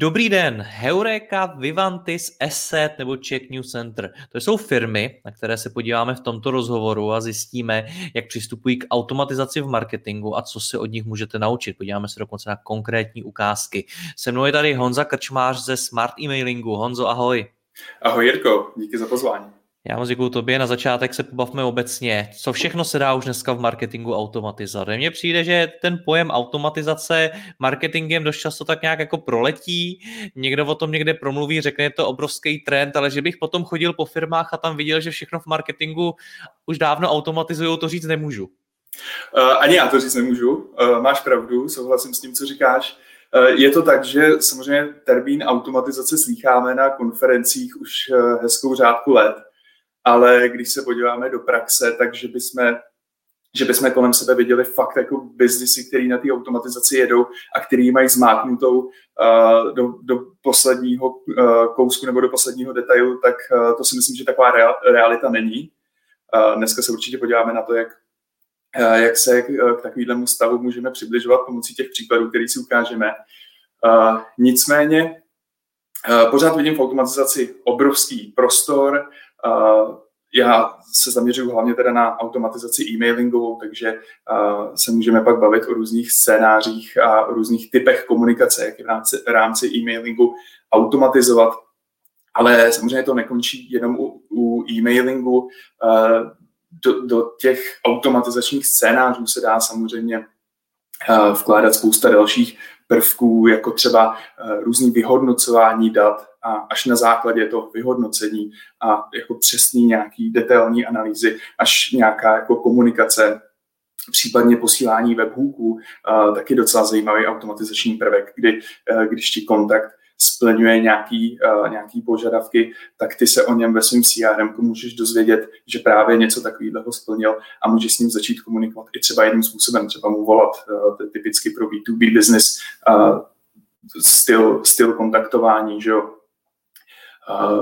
Dobrý den, Heureka, Vivantis, Asset nebo Czech New Center. To jsou firmy, na které se podíváme v tomto rozhovoru a zjistíme, jak přistupují k automatizaci v marketingu a co se od nich můžete naučit. Podíváme se dokonce na konkrétní ukázky. Se mnou je tady Honza Krčmář ze Smart Emailingu. Honzo, ahoj. Ahoj Jirko, díky za pozvání. Já moc děkuji tobě. Na začátek se pobavme obecně. Co všechno se dá už dneska v marketingu automatizovat? Mně přijde, že ten pojem automatizace marketingem dost často tak nějak jako proletí. Někdo o tom někde promluví, řekne, je to obrovský trend, ale že bych potom chodil po firmách a tam viděl, že všechno v marketingu už dávno automatizují, to říct nemůžu. Uh, ani já to říct nemůžu. Uh, máš pravdu, souhlasím s tím, co říkáš. Uh, je to tak, že samozřejmě termín automatizace slýcháme na konferencích už hezkou řádku let ale když se podíváme do praxe, takže bychom že bychom kolem sebe viděli fakt jako biznisy, který na té automatizaci jedou a který mají zmáknutou uh, do, do posledního uh, kousku nebo do posledního detailu, tak uh, to si myslím, že taková real, realita není. Uh, dneska se určitě podíváme na to, jak, uh, jak se k takovému stavu můžeme přibližovat pomocí těch příkladů, který si ukážeme. Uh, nicméně uh, pořád vidím v automatizaci obrovský prostor, já se zaměřuju hlavně teda na automatizaci e-mailingovou, takže se můžeme pak bavit o různých scénářích a o různých typech komunikace, jak v rámci, rámci e-mailingu automatizovat. Ale samozřejmě to nekončí jenom u, u e-mailingu. Do, do těch automatizačních scénářů se dá samozřejmě vkládat spousta dalších prvků, jako třeba různý vyhodnocování dat, a až na základě toho vyhodnocení a jako přesný nějaký detailní analýzy, až nějaká jako komunikace, případně posílání webhooků, taky docela zajímavý automatizační prvek, kdy když ti kontakt splňuje nějaký, uh, nějaký požadavky, tak ty se o něm ve svém CRM můžeš dozvědět, že právě něco takového splnil a můžeš s ním začít komunikovat i třeba jiným způsobem, třeba mu volat, to je typicky pro B2B business uh, styl, styl kontaktování, že jo,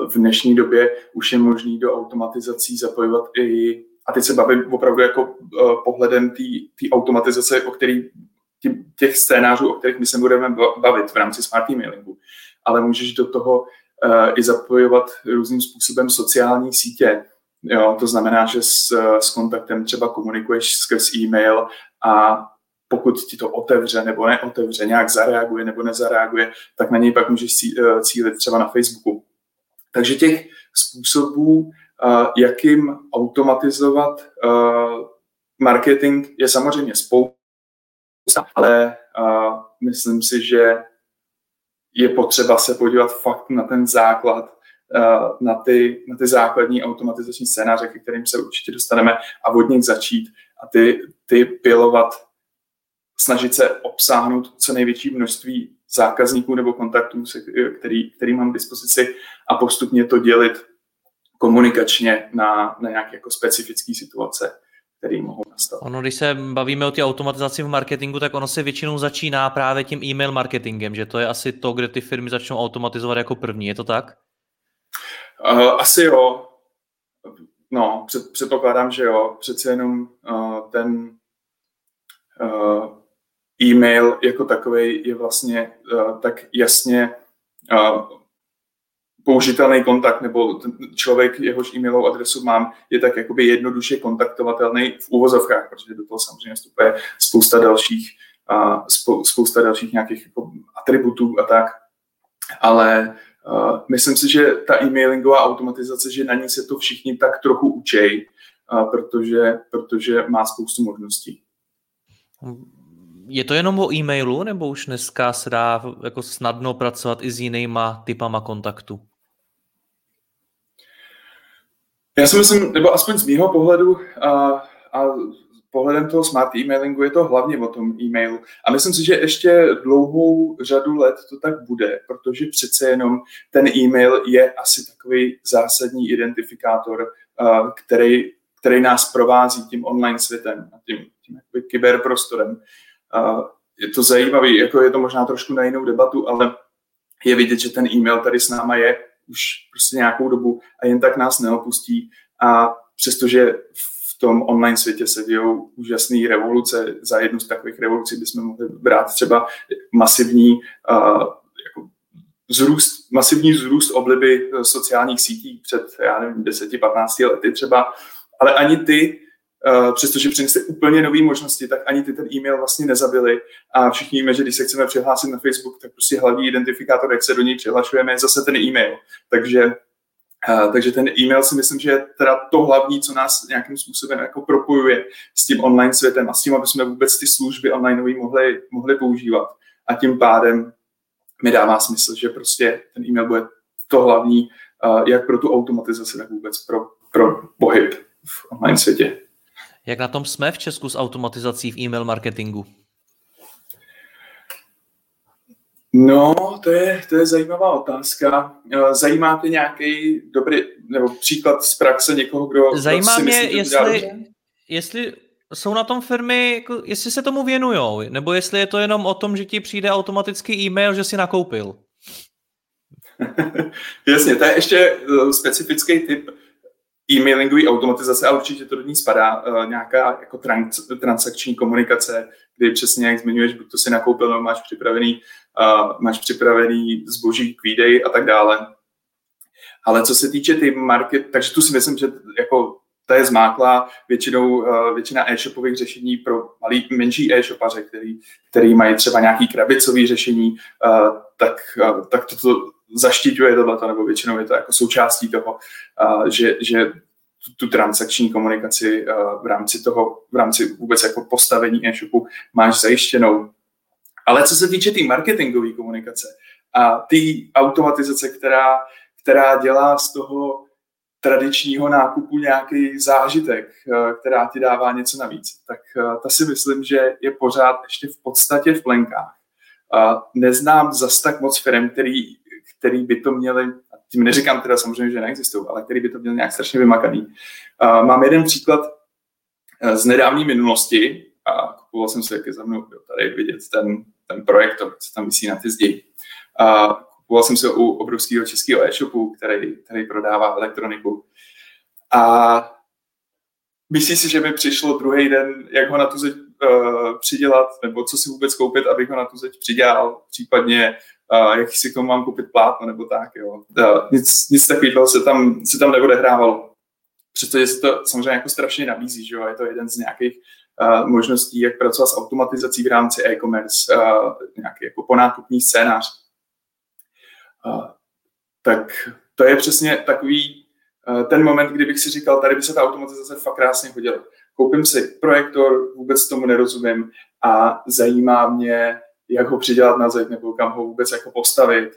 v dnešní době už je možný do automatizací zapojovat i, a teď se bavím opravdu jako e, pohledem té automatizace, o který, těch scénářů, o kterých my se budeme bavit v rámci smart emailingu, ale můžeš do toho uh, i zapojovat různým způsobem sociální sítě. Jo, to znamená, že s, s kontaktem třeba komunikuješ skrz e-mail a pokud ti to otevře nebo neotevře, nějak zareaguje nebo nezareaguje, tak na něj pak můžeš cílit třeba na Facebooku. Takže těch způsobů, jakým automatizovat marketing, je samozřejmě spousta, ale myslím si, že je potřeba se podívat fakt na ten základ, na ty, na ty základní automatizační scénáře, ke kterým se určitě dostaneme a od nich začít a ty, ty pilovat, snažit se obsáhnout co největší množství zákazníků nebo kontaktů, který, který mám k dispozici a postupně to dělit komunikačně na, na nějaké jako specifické situace, které mohou nastat. Ono, když se bavíme o té automatizaci v marketingu, tak ono se většinou začíná právě tím e-mail marketingem, že to je asi to, kde ty firmy začnou automatizovat jako první, je to tak? Uh, asi jo. No, před, předpokládám, že jo. Přece jenom uh, ten uh, e-mail jako takový je vlastně uh, tak jasně uh, použitelný kontakt, nebo ten člověk, jehož e-mailovou adresu mám, je tak jakoby jednoduše kontaktovatelný v úvozovkách, protože do toho samozřejmě vstupuje spousta dalších, uh, spou, spousta dalších nějakých jako atributů a tak. Ale uh, myslím si, že ta e-mailingová automatizace, že na ní se to všichni tak trochu učej, uh, protože, protože má spoustu možností Je to jenom o e-mailu, nebo už dneska se dá jako snadno pracovat i s jinýma typama kontaktu? Já si myslím, nebo aspoň z mého pohledu a, a pohledem toho smart emailingu je to hlavně o tom e-mailu. A myslím si, že ještě dlouhou řadu let to tak bude, protože přece jenom ten e-mail je asi takový zásadní identifikátor, který, který nás provází tím online světem a tím, tím kyberprostorem. Je to zajímavé, jako je to možná trošku na jinou debatu, ale je vidět, že ten e-mail tady s náma je už prostě nějakou dobu a jen tak nás neopustí. A přestože v tom online světě se dějou úžasné revoluce, za jednu z takových revolucí bychom mohli brát třeba masivní uh, jako zrůst, masivní zrůst obliby sociálních sítí před, já nevím, 10-15 lety třeba, ale ani ty přestože přinesly úplně nové možnosti, tak ani ty ten e-mail vlastně nezabili. A všichni víme, že když se chceme přihlásit na Facebook, tak prostě hlavní identifikátor, jak se do něj přihlašujeme, je zase ten e-mail. Takže, uh, takže ten e-mail si myslím, že je teda to hlavní, co nás nějakým způsobem jako propojuje s tím online světem a s tím, aby jsme vůbec ty služby online mohli, mohli používat. A tím pádem mi dává smysl, že prostě ten e-mail bude to hlavní, uh, jak pro tu automatizaci, tak vůbec pro, pro pohyb v online světě. Jak na tom jsme v Česku s automatizací v e-mail marketingu? No, to je, to je zajímavá otázka. Eh, zajímá tě nějaký dobrý nebo příklad z praxe někoho, kdo Zajímá si mě, myslí, jestli, jestli jsou na tom firmy, jako, jestli se tomu věnujou, nebo jestli je to jenom o tom, že ti přijde automatický e-mail, že si nakoupil. Jasně, to je ještě eh, specifický typ e-mailingové automatizace a určitě to do ní spadá uh, nějaká jako trans, transakční komunikace, kdy přesně jak zmiňuješ, buď to si nakoupil, nebo máš připravený, uh, máš připravený zboží k výdej a tak dále. Ale co se týče ty market, takže tu si myslím, že jako ta je zmáklá většinou, uh, většina e-shopových řešení pro malý, menší e-shopaře, který, který mají třeba nějaký krabicový řešení, tak, tak toto zaštiťuje tohle, nebo většinou je to jako součástí toho, že, že tu, tu transakční komunikaci v rámci toho, v rámci vůbec jako postavení e-shopu máš zajištěnou. Ale co se týče té tý marketingové komunikace a té automatizace, která, která dělá z toho tradičního nákupu nějaký zážitek, která ti dává něco navíc, tak ta si myslím, že je pořád ještě v podstatě v plenkách. Neznám zas tak moc firm, který který by to měli, tím neříkám teda samozřejmě, že neexistují, ale který by to měl nějak strašně vymakaný. Mám jeden příklad uh, z nedávné minulosti a kupoval jsem si, jak je za mnou tady vidět ten, ten projekt, co tam vysí na ty zdi. Uh, kupoval jsem si u obrovského českého e-shopu, který, který prodává elektroniku. A myslíš si, že by přišlo druhý den, jak ho na tu zeď uh, přidělat, nebo co si vůbec koupit, abych ho na tu zeď přidělal, případně uh, jak si k tomu mám koupit plátno nebo tak, jo. Uh, nic, nic takového se tam, se tam neodehrávalo. Přestože se to samozřejmě jako strašně nabízí, že jo, je to jeden z nějakých uh, možností, jak pracovat s automatizací v rámci e-commerce, uh, nějaký jako ponákupní scénář. Uh, tak to je přesně takový uh, ten moment, kdy bych si říkal, tady by se ta automatizace fakt krásně hodila. Koupím si projektor, vůbec tomu nerozumím a zajímá mě jak ho přidělat na zeď nebo kam ho vůbec jako postavit,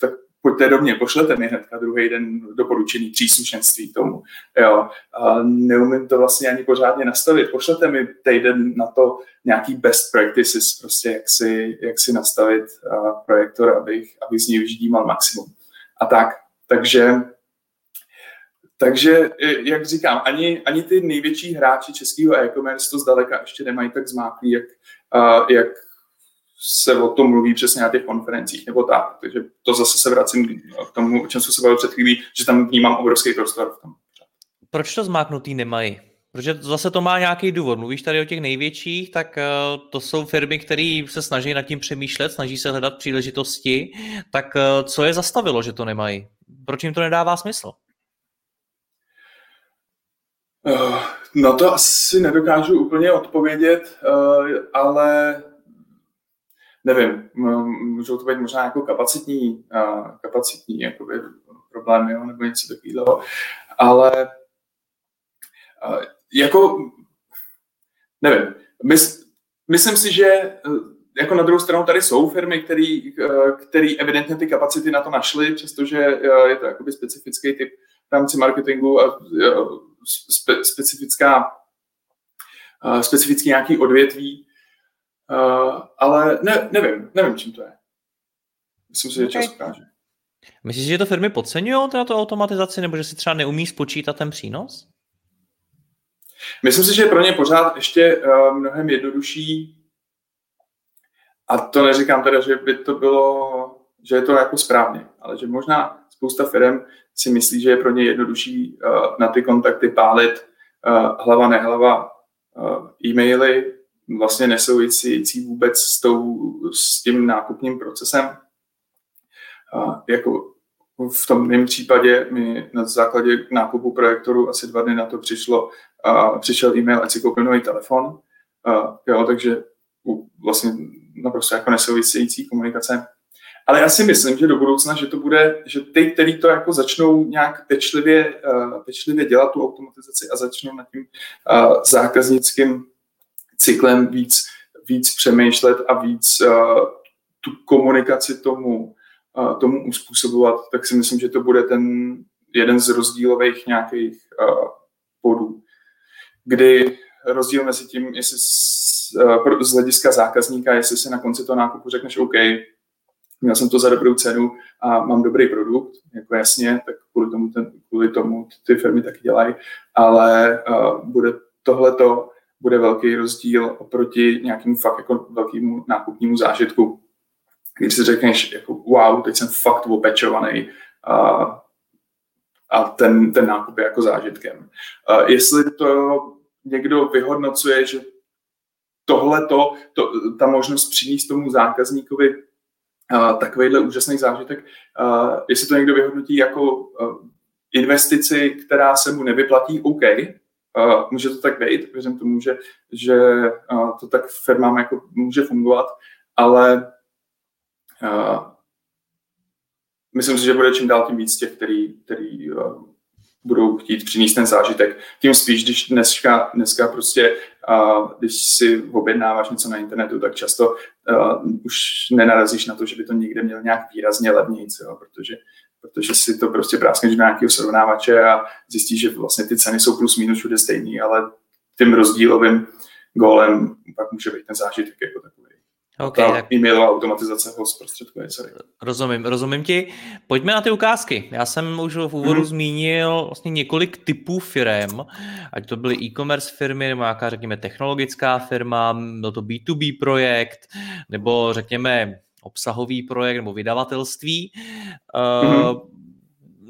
tak pojďte do mě, pošlete mi hnedka druhý den doporučený příslušenství tomu. Jo. Uh, neumím to vlastně ani pořádně nastavit. Pošlete mi týden na to nějaký best practices, prostě jak si, jak si nastavit uh, projektor, abych, abych z něj vyždímal maximum. A tak. Takže takže, jak říkám, ani, ani ty největší hráči českého e-commerce to zdaleka ještě nemají tak zmáklý, jak, uh, jak se o tom mluví přesně na těch konferencích nebo tak. Takže to zase se vracím k tomu, o čem jsem se bavil před chvílí, že tam vnímám obrovský prostor v tom. Proč to zmáknutý nemají? Protože zase to má nějaký důvod. Mluvíš tady o těch největších, tak eh, to jsou firmy, které se snaží nad tím přemýšlet, snaží se hledat příležitosti. Tak eh, co je zastavilo, že to nemají? Proč jim to nedává smysl? Uh, no to asi nedokážu úplně odpovědět, uh, ale nevím, můžou to být možná jako kapacitní, kapacitní jakoby, problémy jo, nebo něco takového, ale jako nevím, my, myslím si, že jako na druhou stranu tady jsou firmy, který, který evidentně ty kapacity na to našly, přestože je to jakoby specifický typ v rámci marketingu a spe, specifická, specifický nějaký odvětví, ale ne, nevím, nevím, čím to je. Myslím si, že okay. čas ukáže. Myslíš, že to firmy podceňují na tu automatizaci, nebo že si třeba neumí spočítat ten přínos? Myslím si, že je pro ně pořád ještě uh, mnohem jednodušší a to neříkám teda, že by to bylo, že je to jako správně, ale že možná spousta firm si myslí, že je pro ně jednodušší uh, na ty kontakty pálit uh, hlava nehlava uh, e-maily, vlastně nesouvisící vůbec s, tou, s tím nákupním procesem. Uh, jako v tom mém případě mi na základě nákupu projektoru asi dva dny na to přišlo, uh, přišel e-mail, ať si koupil nový telefon. Uh, jo, takže vlastně naprosto jako nesouvisející komunikace. Ale já si myslím, že do budoucna, že to bude, že ty, který to jako začnou nějak pečlivě, pečlivě dělat tu automatizaci a začnou nad tím zákaznickým cyklem víc, víc přemýšlet a víc uh, tu komunikaci tomu, uh, tomu uspůsobovat, tak si myslím, že to bude ten jeden z rozdílových nějakých uh, bodů, kdy rozdíl mezi tím, jestli z hlediska zákazníka, jestli si na konci toho nákupu řekneš OK, měl jsem to za dobrou cenu a mám dobrý produkt, jako jasně, tak kvůli tomu, ten, kvůli tomu ty firmy taky dělají, ale uh, bude tohleto bude velký rozdíl oproti nějakému fakt jako velkému nákupnímu zážitku, když si řekneš, jako wow, teď jsem fakt opečovaný a, a ten, ten nákup je jako zážitkem. Uh, jestli to někdo vyhodnocuje, že tohle to, ta možnost přinést tomu zákazníkovi uh, takovýhle úžasný zážitek, uh, jestli to někdo vyhodnotí jako uh, investici, která se mu nevyplatí, OK, může to tak být, věřím tomu, že, že to tak firmám jako může fungovat, ale myslím si, že bude čím dál tím víc těch, který, který budou chtít přinést ten zážitek. Tím spíš, když dneska, dneska prostě, uh, když si objednáváš něco na internetu, tak často uh, už nenarazíš na to, že by to někde měl nějak výrazně levnějc, jo, protože protože si to prostě práskneš do nějakého srovnávače a zjistíš, že vlastně ty ceny jsou plus minus všude stejný, ale tím rozdílovým gólem pak může být ten zážitek jako takový. Okay, tak... e-mailová automatizace ho zprostředkuje. Sorry. Rozumím, rozumím ti. Pojďme na ty ukázky. Já jsem už v úvodu hmm. zmínil vlastně několik typů firm, ať to byly e-commerce firmy, nebo nějaká, řekněme, technologická firma, byl to B2B projekt, nebo řekněme obsahový projekt nebo vydavatelství. Mm-hmm.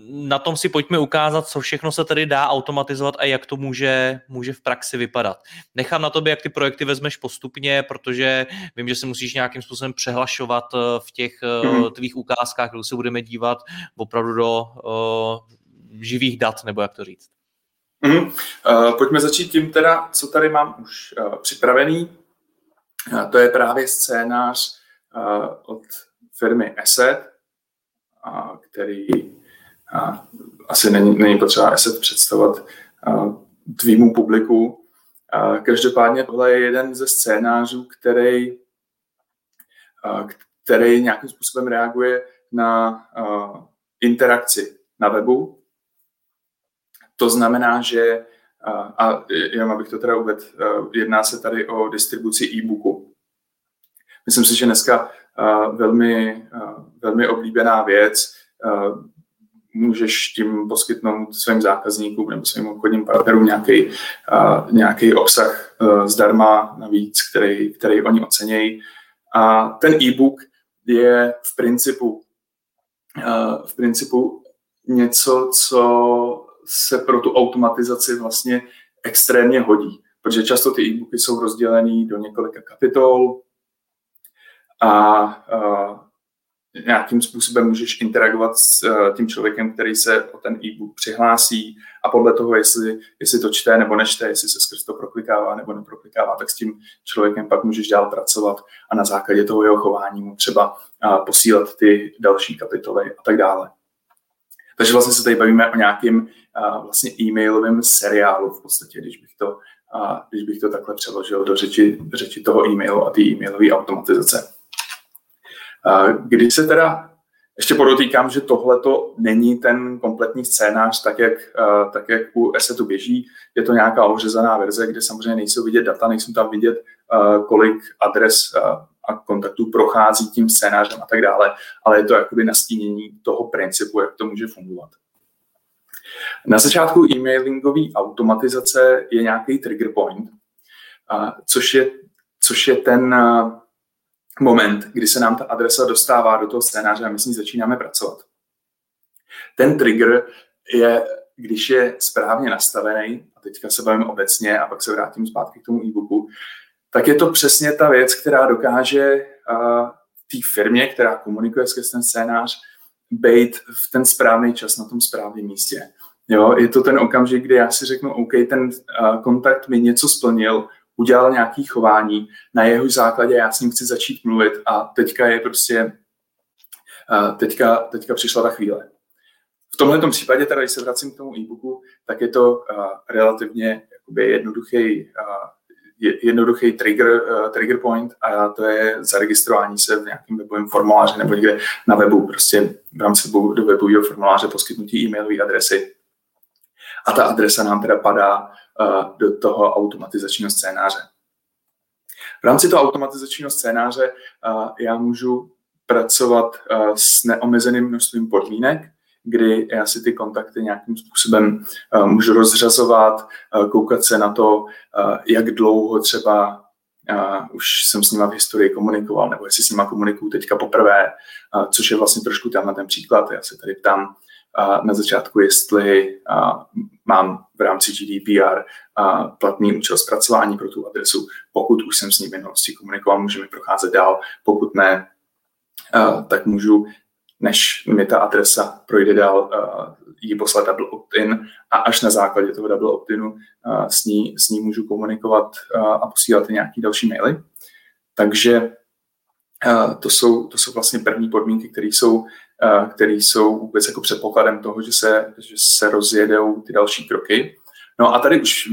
Na tom si pojďme ukázat, co všechno se tady dá automatizovat a jak to může, může v praxi vypadat. Nechám na tobě, jak ty projekty vezmeš postupně, protože vím, že se musíš nějakým způsobem přehlašovat eh, v těch mm-hmm. tvých ukázkách, kde se budeme dívat opravdu do uh, živých dat, nebo jak to říct. Mm-hmm. Uh, pojďme začít tím teda, co tady mám už uh, připravený. Uh, to je právě scénář od firmy Asset, který asi není, není potřeba Asset představovat tvýmu publiku. Každopádně tohle je jeden ze scénářů, který, který nějakým způsobem reaguje na interakci na webu. To znamená, že, a jenom abych to teda uvedl, jedná se tady o distribuci e-booku. Myslím si, že dneska uh, velmi, uh, velmi oblíbená věc. Uh, můžeš tím poskytnout svým zákazníkům nebo svým obchodním partnerům nějaký, nějaký obsah zdarma navíc, který, který oni ocenějí. A ten e-book je v principu, v principu něco, co se pro tu automatizaci vlastně extrémně hodí, protože často ty e-booky jsou rozdělený do několika kapitol, a uh, nějakým způsobem můžeš interagovat s uh, tím člověkem, který se o ten e-book přihlásí a podle toho, jestli, jestli to čte nebo nečte, jestli se skrz to proklikává nebo neproklikává, tak s tím člověkem pak můžeš dál pracovat a na základě toho jeho chování mu třeba uh, posílat ty další kapitoly a tak dále. Takže vlastně se tady bavíme o nějakém uh, vlastně e-mailovém seriálu v podstatě, když bych to když bych to takhle přeložil do řeči, řeči toho e-mailu a té e-mailové automatizace. Když se teda ještě podotýkám, že tohle to není ten kompletní scénář, tak jak, tak jak u Assetu běží. Je to nějaká ořezaná verze, kde samozřejmě nejsou vidět data, nejsou tam vidět, kolik adres a kontaktů prochází tím scénářem a tak dále, ale je to jakoby nastínění toho principu, jak to může fungovat. Na začátku e-mailingové automatizace je nějaký trigger point, což je, což je ten moment, kdy se nám ta adresa dostává do toho scénáře a my s ní začínáme pracovat. Ten trigger je, když je správně nastavený, a teďka se bavím obecně a pak se vrátím zpátky k tomu e-booku, tak je to přesně ta věc, která dokáže uh, té firmě, která komunikuje skrz ten scénář, být v ten správný čas na tom správném místě. Jo, je to ten okamžik, kdy já si řeknu, OK, ten uh, kontakt mi něco splnil, udělal nějaký chování, na jeho základě já s ním chci začít mluvit a teďka je prostě, teďka, teďka přišla ta chvíle. V tomhle případě, teda, když se vracím k tomu e-booku, tak je to relativně jakoby jednoduchý, jednoduchý trigger, trigger point a to je zaregistrování se v nějakém webovém formuláři nebo někde na webu, prostě v rámci do webového formuláře poskytnutí e-mailové adresy a ta adresa nám teda padá uh, do toho automatizačního scénáře. V rámci toho automatizačního scénáře uh, já můžu pracovat uh, s neomezeným množstvím podmínek, kdy já si ty kontakty nějakým způsobem můžu rozřazovat, koukat se na to, jak dlouho třeba už jsem s nima v historii komunikoval, nebo jestli s nima komunikuju teďka poprvé, což je vlastně trošku tenhle ten příklad. Já se tady ptám, na začátku, jestli mám v rámci GDPR platný účel zpracování pro tu adresu. Pokud už jsem s ní v minulosti komunikoval, můžeme procházet dál. Pokud ne, tak můžu, než mi ta adresa projde dál, ji poslat double opt-in a až na základě toho double opt-inu s ní, s ní můžu komunikovat a posílat nějaký další maily. Takže to jsou, to jsou vlastně první podmínky, které jsou které jsou vůbec jako předpokladem toho, že se, že se rozjedou ty další kroky. No a tady už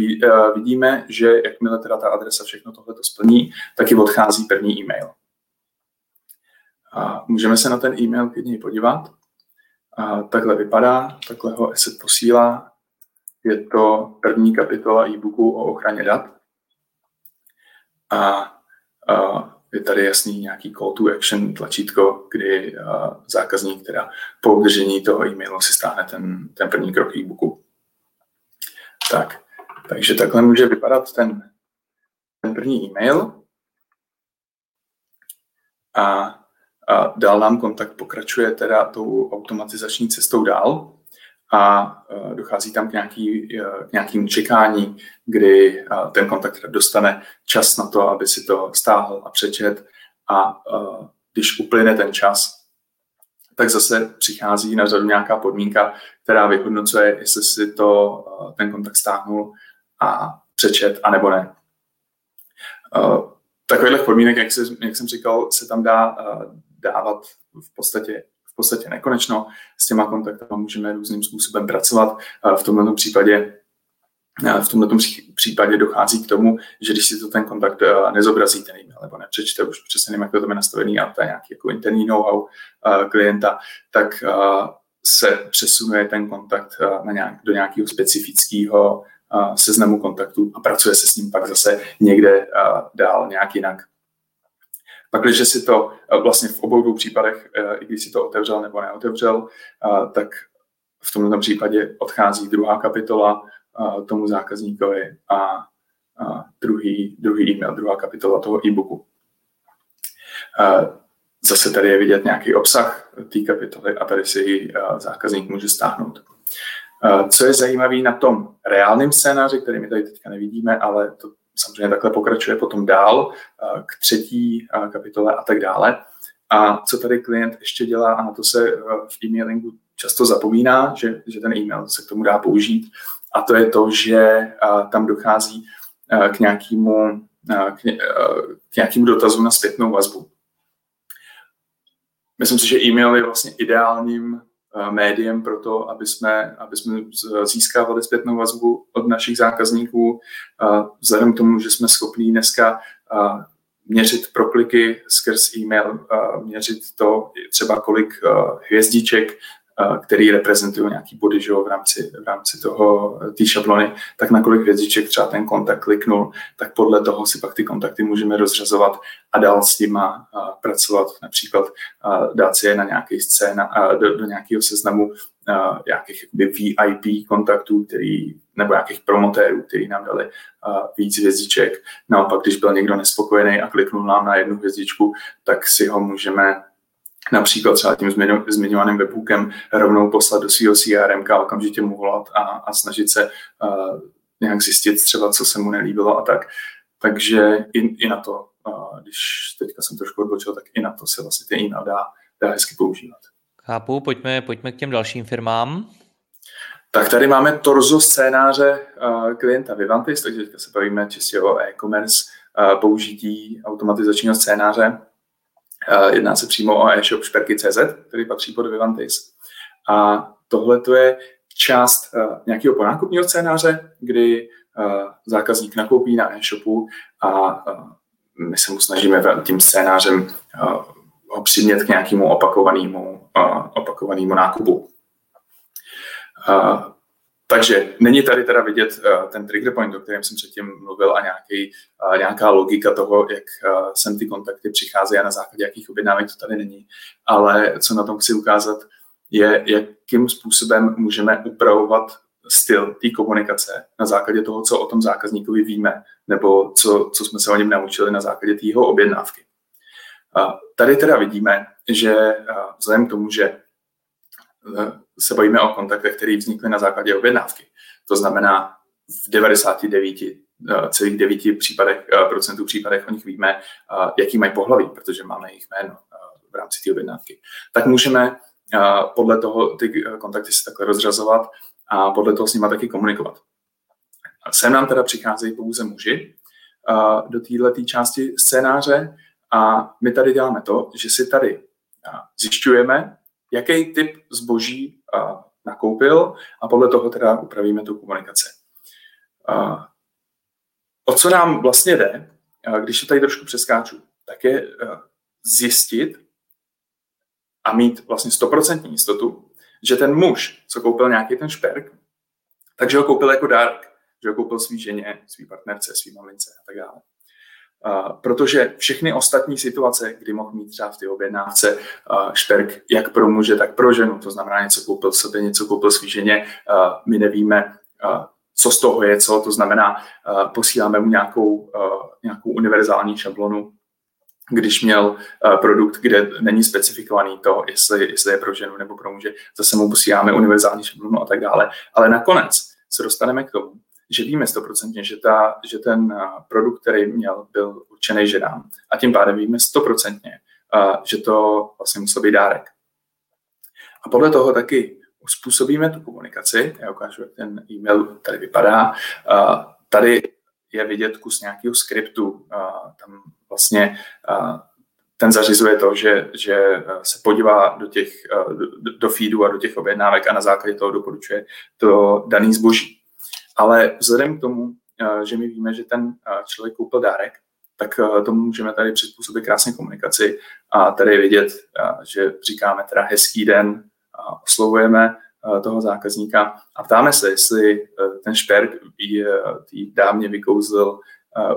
vidíme, že jakmile teda ta adresa všechno tohle to splní, tak i odchází první e-mail. A můžeme se na ten e-mail k něj podívat. A takhle vypadá, takhle ho Asset posílá. Je to první kapitola e-booku o ochraně dat. A, a je tady jasný nějaký call to action tlačítko, kdy uh, zákazník teda po udržení toho e-mailu si stáhne ten, ten první krok e-booku. Tak, takže takhle může vypadat ten, ten první e-mail. A, a dál nám kontakt pokračuje teda tou automatizační cestou dál a e, dochází tam k, nějaký, e, k nějakým čekání, kdy e, ten kontakt dostane čas na to, aby si to stáhl a přečet a když uplyne ten čas, tak zase přichází na řadu nějaká podmínka, která vyhodnocuje, jestli si to ten kontakt stáhnul a přečet, anebo ne. Takových podmínek, jak, se, jak jsem říkal, se tam dá dávat v podstatě podstatě nekonečno. S těma kontakty můžeme různým způsobem pracovat. V tomto případě v tomto případě dochází k tomu, že když si to ten kontakt nezobrazí ten e-mail nebo nepřečte, už přesně nevím, jak to tam je nastavený a to je nějaký jako interní know-how klienta, tak se přesunuje ten kontakt na nějak, do nějakého specifického seznamu kontaktů a pracuje se s ním pak zase někde dál nějak jinak. Pak, když si to eh, vlastně v obou dvou případech, eh, i když si to otevřel nebo neotevřel, eh, tak v tomto případě odchází druhá kapitola tomu zákazníkovi a druhý, druhý e-mail, druhá kapitola toho e-booku. Zase tady je vidět nějaký obsah té kapitoly a tady si ji zákazník může stáhnout. Co je zajímavé na tom reálném scénáři, který my tady teďka nevidíme, ale to samozřejmě takhle pokračuje potom dál k třetí kapitole a tak dále. A co tady klient ještě dělá, a na to se eh, v e-mailingu často zapomíná, že, že ten e-mail se k tomu dá použít, a to je to, že tam dochází k nějakému, k, k nějakému dotazu na zpětnou vazbu. Myslím si, že e-mail je vlastně ideálním médiem pro to, aby jsme, aby jsme získávali zpětnou vazbu od našich zákazníků. Vzhledem k tomu, že jsme schopní dneska měřit prokliky skrz e-mail, měřit to třeba kolik hvězdiček který reprezentují nějaký body že v rámci, v rámci toho té šablony, tak na kolik hvězdiček třeba ten kontakt kliknul, tak podle toho si pak ty kontakty můžeme rozřazovat a dál s nima pracovat, například dát si je na nějaký scén, do, do nějakého seznamu nějakých VIP kontaktů, který, nebo nějakých promotérů, který nám dali víc hvězdiček. Naopak, když byl někdo nespokojený a kliknul nám na jednu hvězdičku, tak si ho můžeme například třeba tím zmiňovaným webhookem rovnou poslat do svého CRM, okamžitě mu volat a, a snažit se uh, nějak zjistit třeba, co se mu nelíbilo a tak. Takže i, i na to, uh, když teďka jsem trošku odbočil, tak i na to se vlastně ty e-mail dá, dá hezky používat. Chápu, pojďme, pojďme k těm dalším firmám. Tak tady máme torzo scénáře uh, klienta Vivantis, takže teďka se bavíme čistě o e-commerce, uh, použití automatizačního scénáře Jedná se přímo o e-shop šperky.cz, který patří pod Vivantis. A tohle to je část uh, nějakého ponákupního scénáře, kdy uh, zákazník nakoupí na e-shopu a my se mu snažíme tím scénářem ho přimět k nějakému opakovanému, opakovanému nákupu. Takže není tady teda vidět uh, ten trigger point, o kterém jsem předtím mluvil a nějaký, uh, nějaká logika toho, jak uh, sem ty kontakty přicházejí a na základě jakých objednávek to tady není. Ale co na tom chci ukázat, je, jakým způsobem můžeme upravovat styl té komunikace na základě toho, co o tom zákazníkovi víme, nebo co, co jsme se o něm naučili na základě té jeho objednávky. Tady teda vidíme, že vzhledem k tomu, že se bavíme o kontaktech, které vznikly na základě objednávky. To znamená, v 99,9 případech, eh, procentů případech o nich víme, eh, jaký mají pohlaví, protože máme jejich jméno eh, v rámci té objednávky. Tak můžeme podle toho ty kontakty se takhle rozřazovat a podle toho s nimi taky komunikovat. Sem nám teda přicházejí pouze muži do této části scénáře a my tady děláme to, že si tady zjišťujeme, jaký typ zboží uh, nakoupil a podle toho teda upravíme tu komunikaci. Uh, o co nám vlastně jde, uh, když se tady trošku přeskáču, tak je uh, zjistit a mít vlastně stoprocentní jistotu, že ten muž, co koupil nějaký ten šperk, takže ho koupil jako dárek, že ho koupil svý ženě, svý partnerce, svý mamince a tak dále protože všechny ostatní situace, kdy mohl mít třeba v té objednávce šperk jak pro muže, tak pro ženu, to znamená něco koupil sobě, něco koupil svý ženě, my nevíme, co z toho je co, to znamená, posíláme mu nějakou, nějakou univerzální šablonu, když měl produkt, kde není specifikovaný to, jestli, jestli je pro ženu nebo pro muže, zase mu posíláme univerzální šablonu a tak dále. Ale nakonec se dostaneme k tomu, že víme stoprocentně, že, ta, že ten eh, produkt, který měl, byl určený ženám. A tím pádem víme stoprocentně, eh, že to vlastně musel být dárek. A podle toho taky uspůsobíme tu komunikaci. Já ukážu, jak ten e-mail tady vypadá. Eh, tady je vidět kus nějakého skriptu. Tam vlastně ten zařizuje to, že, že se podívá do, těch, do, feedu a do těch objednávek a na základě toho doporučuje to daný zboží. Ale vzhledem k tomu, eh, že my víme, že ten eh, člověk koupil dárek, tak eh, tomu můžeme tady přizpůsobit krásně komunikaci a tady vidět, že říkáme teda hezký den, oslovujeme toho zákazníka a ptáme se, jestli ten šperk té dámě vykouzl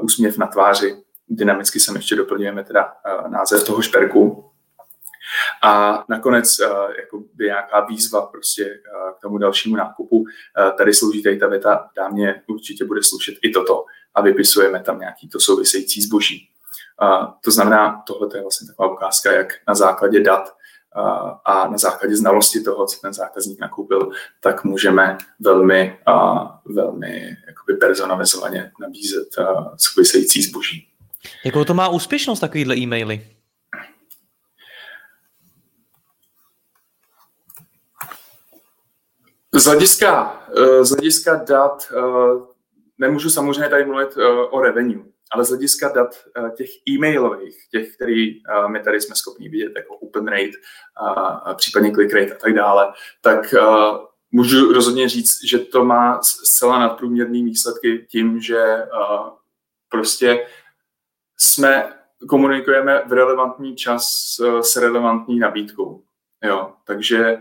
úsměv na tváři. Dynamicky sem ještě doplňujeme teda název toho šperku a nakonec uh, jako by nějaká výzva prostě uh, k tomu dalšímu nákupu. Uh, tady slouží tady ta věta, dámě určitě bude slušet i toto a vypisujeme tam nějaký to související zboží. To znamená, tohle je vlastně taková ukázka, jak na základě dat a na základě znalosti toho, co ten zákazník nakoupil, tak můžeme velmi, velmi jakoby personalizovaně nabízet související zboží. Jakou to má úspěšnost takovýhle e-maily? Z hlediska, eh, z hlediska dat eh, nemůžu samozřejmě tady mluvit eh, o revenue, ale z hlediska dat těch e-mailových, těch, který my tady jsme schopni vidět, jako open rate, případně click rate a tak dále, tak můžu rozhodně říct, že to má zcela nadprůměrné výsledky tím, že prostě jsme komunikujeme v relevantní čas s relevantní nabídkou. Jo, takže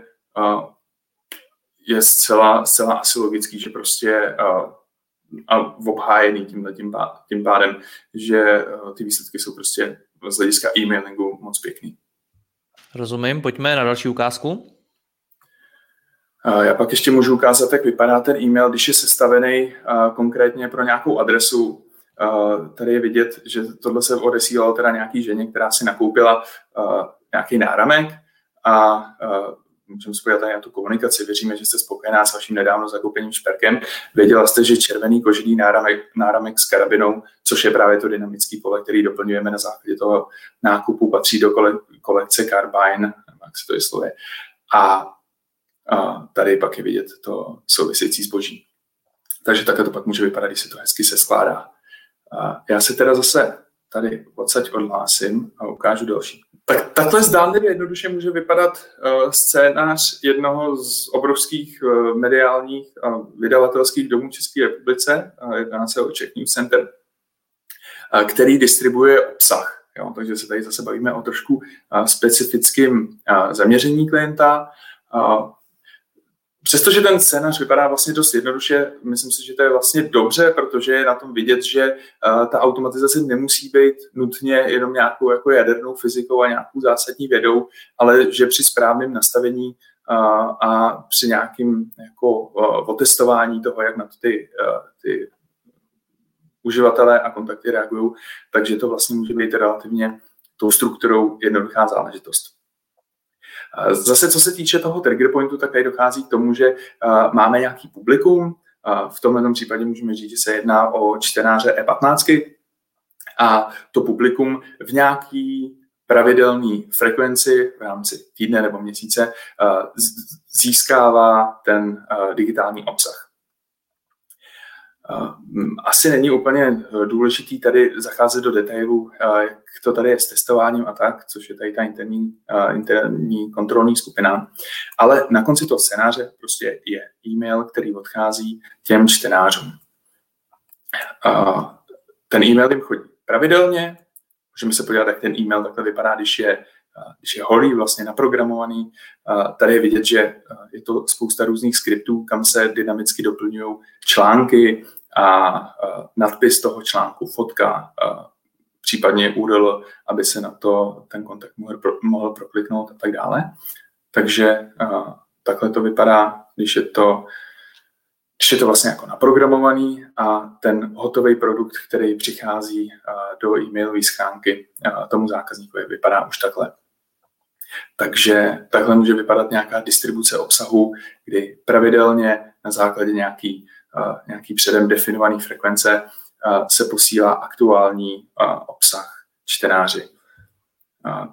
zcela, zcela asi logický, že prostě a obhájený tímhle tím, tím pádem, že ty výsledky jsou prostě z hlediska e-mailingu moc pěkný. Rozumím, pojďme na další ukázku. Já pak ještě můžu ukázat, jak vypadá ten e-mail, když je sestavený konkrétně pro nějakou adresu. Tady je vidět, že tohle se odesílalo teda nějaký ženě, která si nakoupila nějaký náramek a můžeme spojit na tu komunikaci. Věříme, že jste spokojená s vaším nedávno zakoupeným šperkem. Věděla jste, že červený kožený náramek, náramek s karabinou, což je právě to dynamický pole, který doplňujeme na základě toho nákupu, patří do kole, kolekce Carbine, jak se to vyslovuje. A, a tady pak je vidět to související zboží. Takže takhle to pak může vypadat, když se to hezky se skládá. A já se teda zase tady odsaď odhlásím a ukážu další. Tak takhle zdánlivě jednoduše může vypadat uh, scénář jednoho z obrovských uh, mediálních a vydavatelských domů České republice, uh, jedná se o Czech News Center, uh, který distribuje obsah. Jo? Takže se tady zase bavíme o trošku uh, specifickém uh, zaměření klienta. Uh, Přestože ten scénář vypadá vlastně dost jednoduše, myslím si, že to je vlastně dobře, protože je na tom vidět, že uh, ta automatizace nemusí být nutně jenom nějakou jako jadernou fyzikou a nějakou zásadní vědou, ale že při správném nastavení uh, a při nějakým jako uh, otestování toho, jak na to ty, ty uživatelé a kontakty reagují, takže to vlastně může být relativně tou strukturou jednoduchá záležitost. Zase, co se týče toho trigger pointu, tak tady dochází k tomu, že máme nějaký publikum. V tomhle případě můžeme říct, že se jedná o čtenáře E15 a to publikum v nějaký pravidelný frekvenci v rámci týdne nebo měsíce získává ten digitální obsah. Asi není úplně důležitý tady zacházet do detailů, jak to tady je s testováním a tak, což je tady ta interní, interní kontrolní skupina. Ale na konci toho scénáře prostě je e-mail, který odchází těm čtenářům. Ten e-mail jim chodí pravidelně, můžeme se podívat, jak ten e-mail takhle vypadá, když je když je holý, vlastně naprogramovaný. Tady je vidět, že je to spousta různých skriptů, kam se dynamicky doplňují články a nadpis toho článku, fotka, případně URL, aby se na to ten kontakt mohl, mohl prokliknout a tak dále. Takže takhle to vypadá, když je to když je to vlastně jako naprogramovaný a ten hotový produkt, který přichází do e-mailové schránky tomu zákazníkovi, vypadá už takhle. Takže takhle může vypadat nějaká distribuce obsahu, kdy pravidelně na základě nějaký, uh, nějaký předem definovaný frekvence uh, se posílá aktuální uh, obsah čtenáři.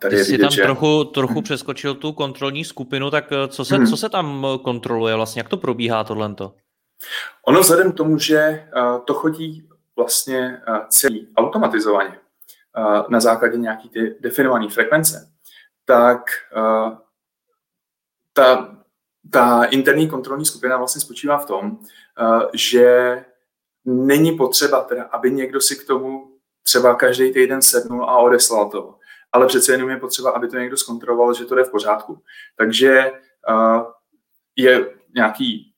Tady Ty jsi vidět, tam že... trochu, trochu hmm. přeskočil tu kontrolní skupinu, tak co se, hmm. co se tam kontroluje vlastně? Jak to probíhá tohle? Ono vzhledem k tomu, že to chodí vlastně celý automatizovaně na základě nějaký ty definované frekvence, tak uh, ta, ta interní kontrolní skupina vlastně spočívá v tom, uh, že není potřeba teda, aby někdo si k tomu třeba každý týden sednul a odeslal to. Ale přece jenom je potřeba, aby to někdo zkontroloval, že to jde v pořádku. Takže uh, je nějaký,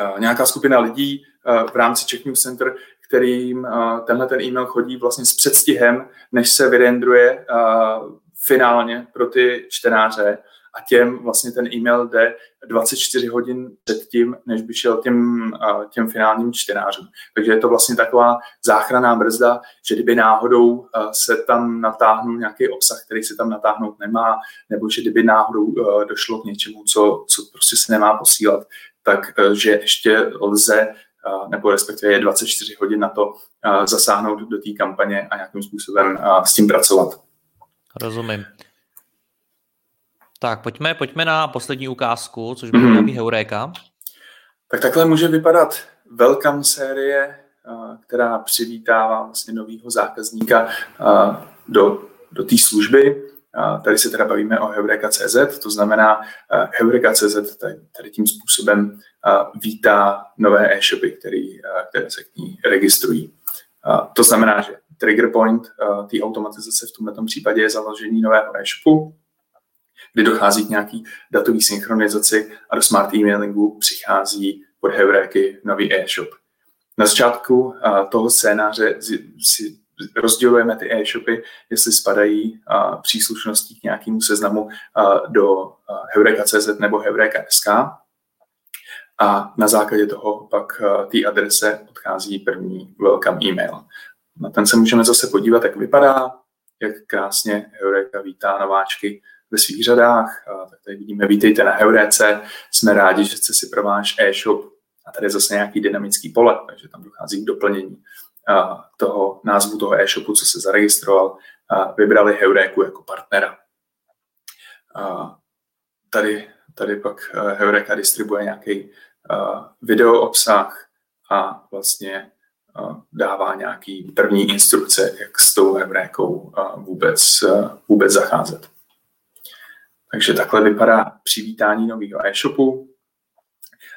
uh, nějaká skupina lidí uh, v rámci Czech News Center, kterým uh, tenhle ten e-mail chodí vlastně s předstihem, než se vyrendruje uh, finálně pro ty čtenáře a těm vlastně ten e-mail jde 24 hodin předtím, než by šel těm, těm finálním čtenářům. Takže je to vlastně taková záchranná brzda, že kdyby náhodou se tam natáhnul nějaký obsah, který se tam natáhnout nemá, nebo že kdyby náhodou došlo k něčemu, co, co prostě se nemá posílat, tak že ještě lze nebo respektive je 24 hodin na to zasáhnout do té kampaně a nějakým způsobem s tím pracovat. Rozumím. Tak, pojďme, pojďme na poslední ukázku, což by měla být Heuréka. Tak takhle může vypadat welcome série která přivítává vlastně nového zákazníka do, do té služby. Tady se teda bavíme o Heureka.cz, to znamená Heureka.cz tady tím způsobem vítá nové e-shopy, který, které se k ní registrují. To znamená, že trigger point té automatizace v tomto případě je založení nového e-shopu, kdy dochází k nějaký datový synchronizaci a do smart emailingu přichází pod Heuréky nový e-shop. Na začátku toho scénáře si rozdělujeme ty e-shopy, jestli spadají příslušností k nějakému seznamu do Heureka.cz nebo Heureka.sk a na základě toho pak té adrese odchází první welcome email. Na ten se můžeme zase podívat, jak vypadá, jak krásně Heureka vítá nováčky ve svých řadách. Tak tady vidíme, vítejte na Heuréce, jsme rádi, že jste si pro váš e-shop a tady je zase nějaký dynamický pole, takže tam dochází k doplnění toho názvu toho e-shopu, co se zaregistroval, vybrali Heuréku jako partnera. Tady, tady pak Heureka distribuje nějaký video obsah a vlastně dává nějaký první instrukce, jak s tou Heurékou vůbec, vůbec zacházet. Takže takhle vypadá přivítání nového e-shopu.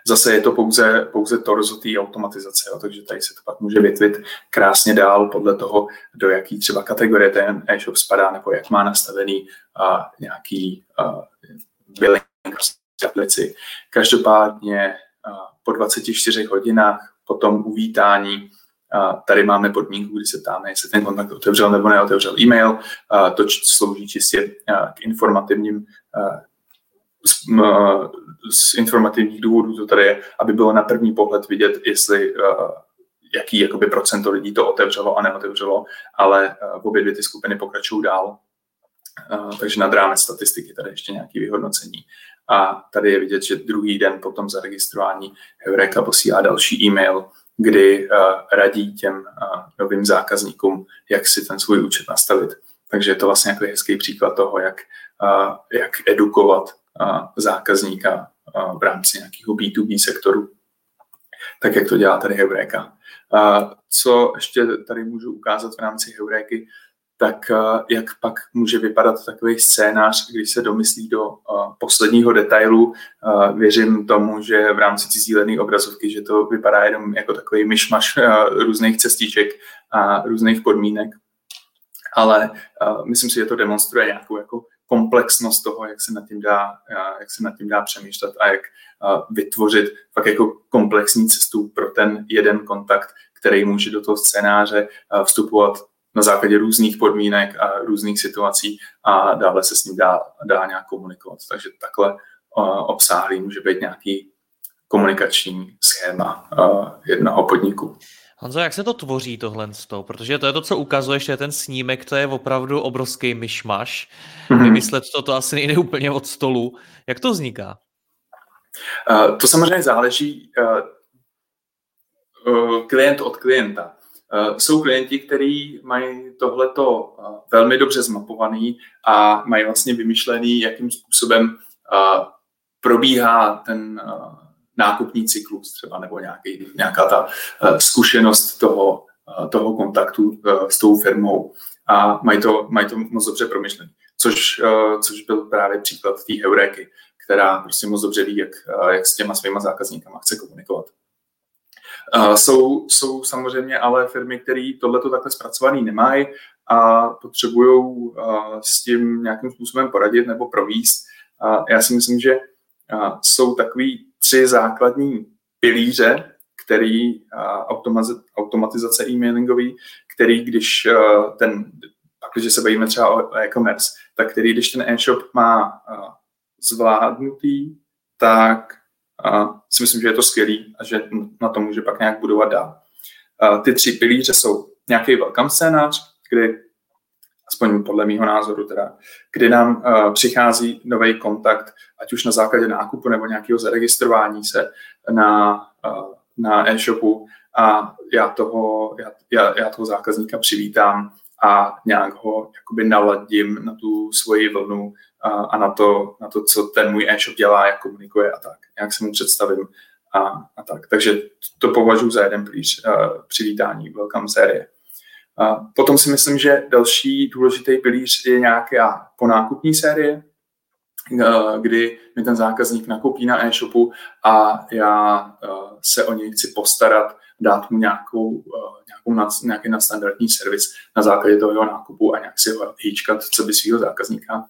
Zase je to pouze, pouze torzo té automatizace, jo, takže tady se to pak může větvit krásně dál podle toho, do jaký třeba kategorie ten e-shop spadá, nebo jak má nastavený a, nějaký a, billing aplici. Každopádně a, po 24 hodinách po tom uvítání a tady máme podmínku, kdy se ptáme, jestli ten kontakt otevřel nebo neotevřel e-mail. A to slouží čistě k informativním z, z informativních důvodů to tady je, aby bylo na první pohled vidět, jestli jaký jakoby procento lidí to otevřelo a neotevřelo, ale v obě dvě ty skupiny pokračují dál. Takže nad rámec statistiky tady ještě nějaké vyhodnocení. A tady je vidět, že druhý den po tom zaregistrování Heureka posílá další e-mail, kdy radí těm novým zákazníkům, jak si ten svůj účet nastavit. Takže je to vlastně jako hezký příklad toho, jak, jak edukovat zákazníka v rámci nějakého B2B sektoru, tak jak to dělá tady Heureka. Co ještě tady můžu ukázat v rámci Heureky, tak jak pak může vypadat takový scénář, když se domyslí do posledního detailu. Věřím tomu, že v rámci cizílené obrazovky, že to vypadá jenom jako takový myšmaš různých cestiček a různých podmínek, ale myslím si, že to demonstruje nějakou jako komplexnost toho, jak se nad tím dá, jak se nad tím dá přemýšlet a jak vytvořit fakt jako komplexní cestu pro ten jeden kontakt, který může do toho scénáře vstupovat na základě různých podmínek a různých situací a dále se s ním dá, dá nějak komunikovat. Takže takhle obsáhlý může být nějaký komunikační schéma jednoho podniku. Honzo, jak se to tvoří tohle z toho? Protože to je to, co ukazuješ, že ten snímek, to je opravdu obrovský myšmaš. Mm-hmm. Vymyslet to, to asi nejde úplně od stolu. Jak to vzniká? Uh, to samozřejmě záleží uh, uh, klient od klienta. Uh, jsou klienti, kteří mají tohleto uh, velmi dobře zmapovaný a mají vlastně vymyšlený, jakým způsobem uh, probíhá ten nákupní cyklus třeba, nebo nějaký, nějaká ta zkušenost toho, toho kontaktu s tou firmou a mají to, mají to moc dobře promyšlené. Což, což byl právě příklad té Heuréky, která prostě moc dobře ví, jak, jak s těma svýma zákazníkama chce komunikovat. Uh, jsou, jsou samozřejmě ale firmy, které tohleto takhle zpracovaný nemají a potřebují uh, s tím nějakým způsobem poradit nebo províst. Já si myslím, že uh, jsou takový tři základní pilíře, který automatizace e-mailingový, který když ten, když se bavíme třeba o e-commerce, tak který když ten e-shop má zvládnutý, tak si myslím, že je to skvělý a že na to může pak nějak budovat dál. Ty tři pilíře jsou nějaký welcome scénář, kdy aspoň podle mého názoru teda, kdy nám uh, přichází nový kontakt, ať už na základě nákupu nebo nějakého zaregistrování se na, uh, na e-shopu a já toho, já, já, já toho zákazníka přivítám a nějak ho jakoby naladím na tu svoji vlnu uh, a na to, na to, co ten můj e-shop dělá, jak komunikuje a tak. Jak se mu představím a, a tak. Takže to považuji za jeden pilíř uh, přivítání welcome série. Uh, potom si myslím, že další důležitý pilíř je nějaká ponákupní série, uh, kdy mi ten zákazník nakoupí na e-shopu a já se o něj chci postarat, dát mu nějakou, nějakou nad, nějaký nadstandardní servis na základě toho jeho nákupu a nějak si ho hýčkat, co by svého zákazníka.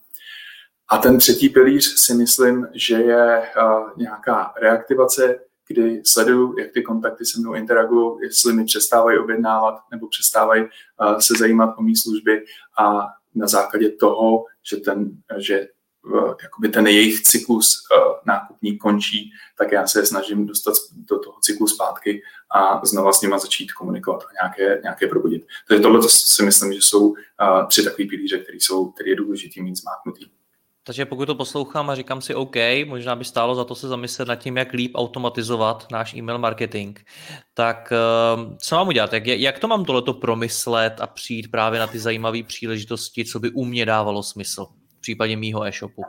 A ten třetí pilíř si myslím, že je uh, nějaká reaktivace, kdy sleduju, jak ty kontakty se mnou interagují, jestli mi přestávají objednávat nebo přestávají uh, se zajímat o mý služby a na základě toho, že, ten, že uh, jakoby ten jejich cyklus nákupní končí, tak já se snažím dostat do toho cyklu zpátky a znova s nima začít komunikovat a nějaké, nějaké probudit. Takže tohle si myslím, že jsou tři takové pilíře, které jsou, které je důležitý mít zmáknutý. Takže pokud to poslouchám a říkám si OK, možná by stálo za to se zamyslet nad tím, jak líp automatizovat náš e-mail marketing, tak ehm, co mám udělat? Jak, jak to mám tohleto promyslet a přijít právě na ty zajímavé příležitosti, co by u mě dávalo smysl v případě mýho e-shopu?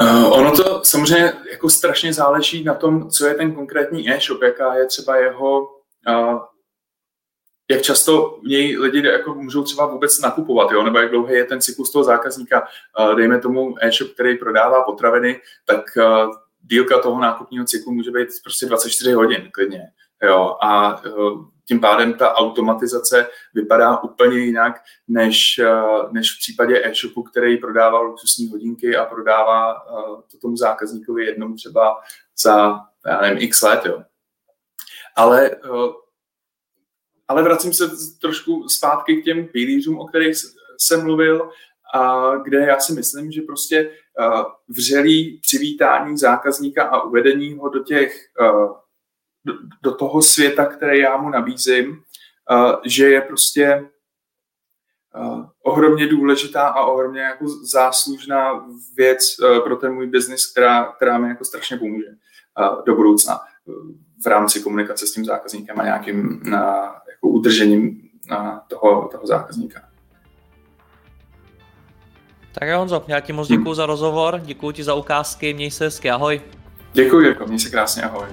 Uh, ono to samozřejmě jako strašně záleží na tom, co je ten konkrétní e-shop, jaká je třeba jeho uh, jak často v něj lidi jako můžou třeba vůbec nakupovat, jo? nebo jak dlouhý je ten cyklus toho zákazníka. Dejme tomu e-shop, který prodává potraviny, tak dílka toho nákupního cyklu může být prostě 24 hodin klidně. Jo? A tím pádem ta automatizace vypadá úplně jinak, než, než v případě e-shopu, který prodává luxusní hodinky a prodává to tomu zákazníkovi jednou třeba za, já nevím, x let. Jo. Ale ale vracím se trošku zpátky k těm pilířům, o kterých jsem mluvil, a kde já si myslím, že prostě vřelý přivítání zákazníka a uvedení ho do, těch, do, do toho světa, který já mu nabízím, že je prostě ohromně důležitá a ohromně jako záslužná věc pro ten můj biznis, která, která mi jako strašně pomůže do budoucna v rámci komunikace s tím zákazníkem a nějakým jako udržením toho, toho zákazníka. Tak jo, Honzo, já ti moc děkuji hmm. za rozhovor, děkuji ti za ukázky, měj se hezky, ahoj. Děkuji, Jirko, měj se krásně, ahoj.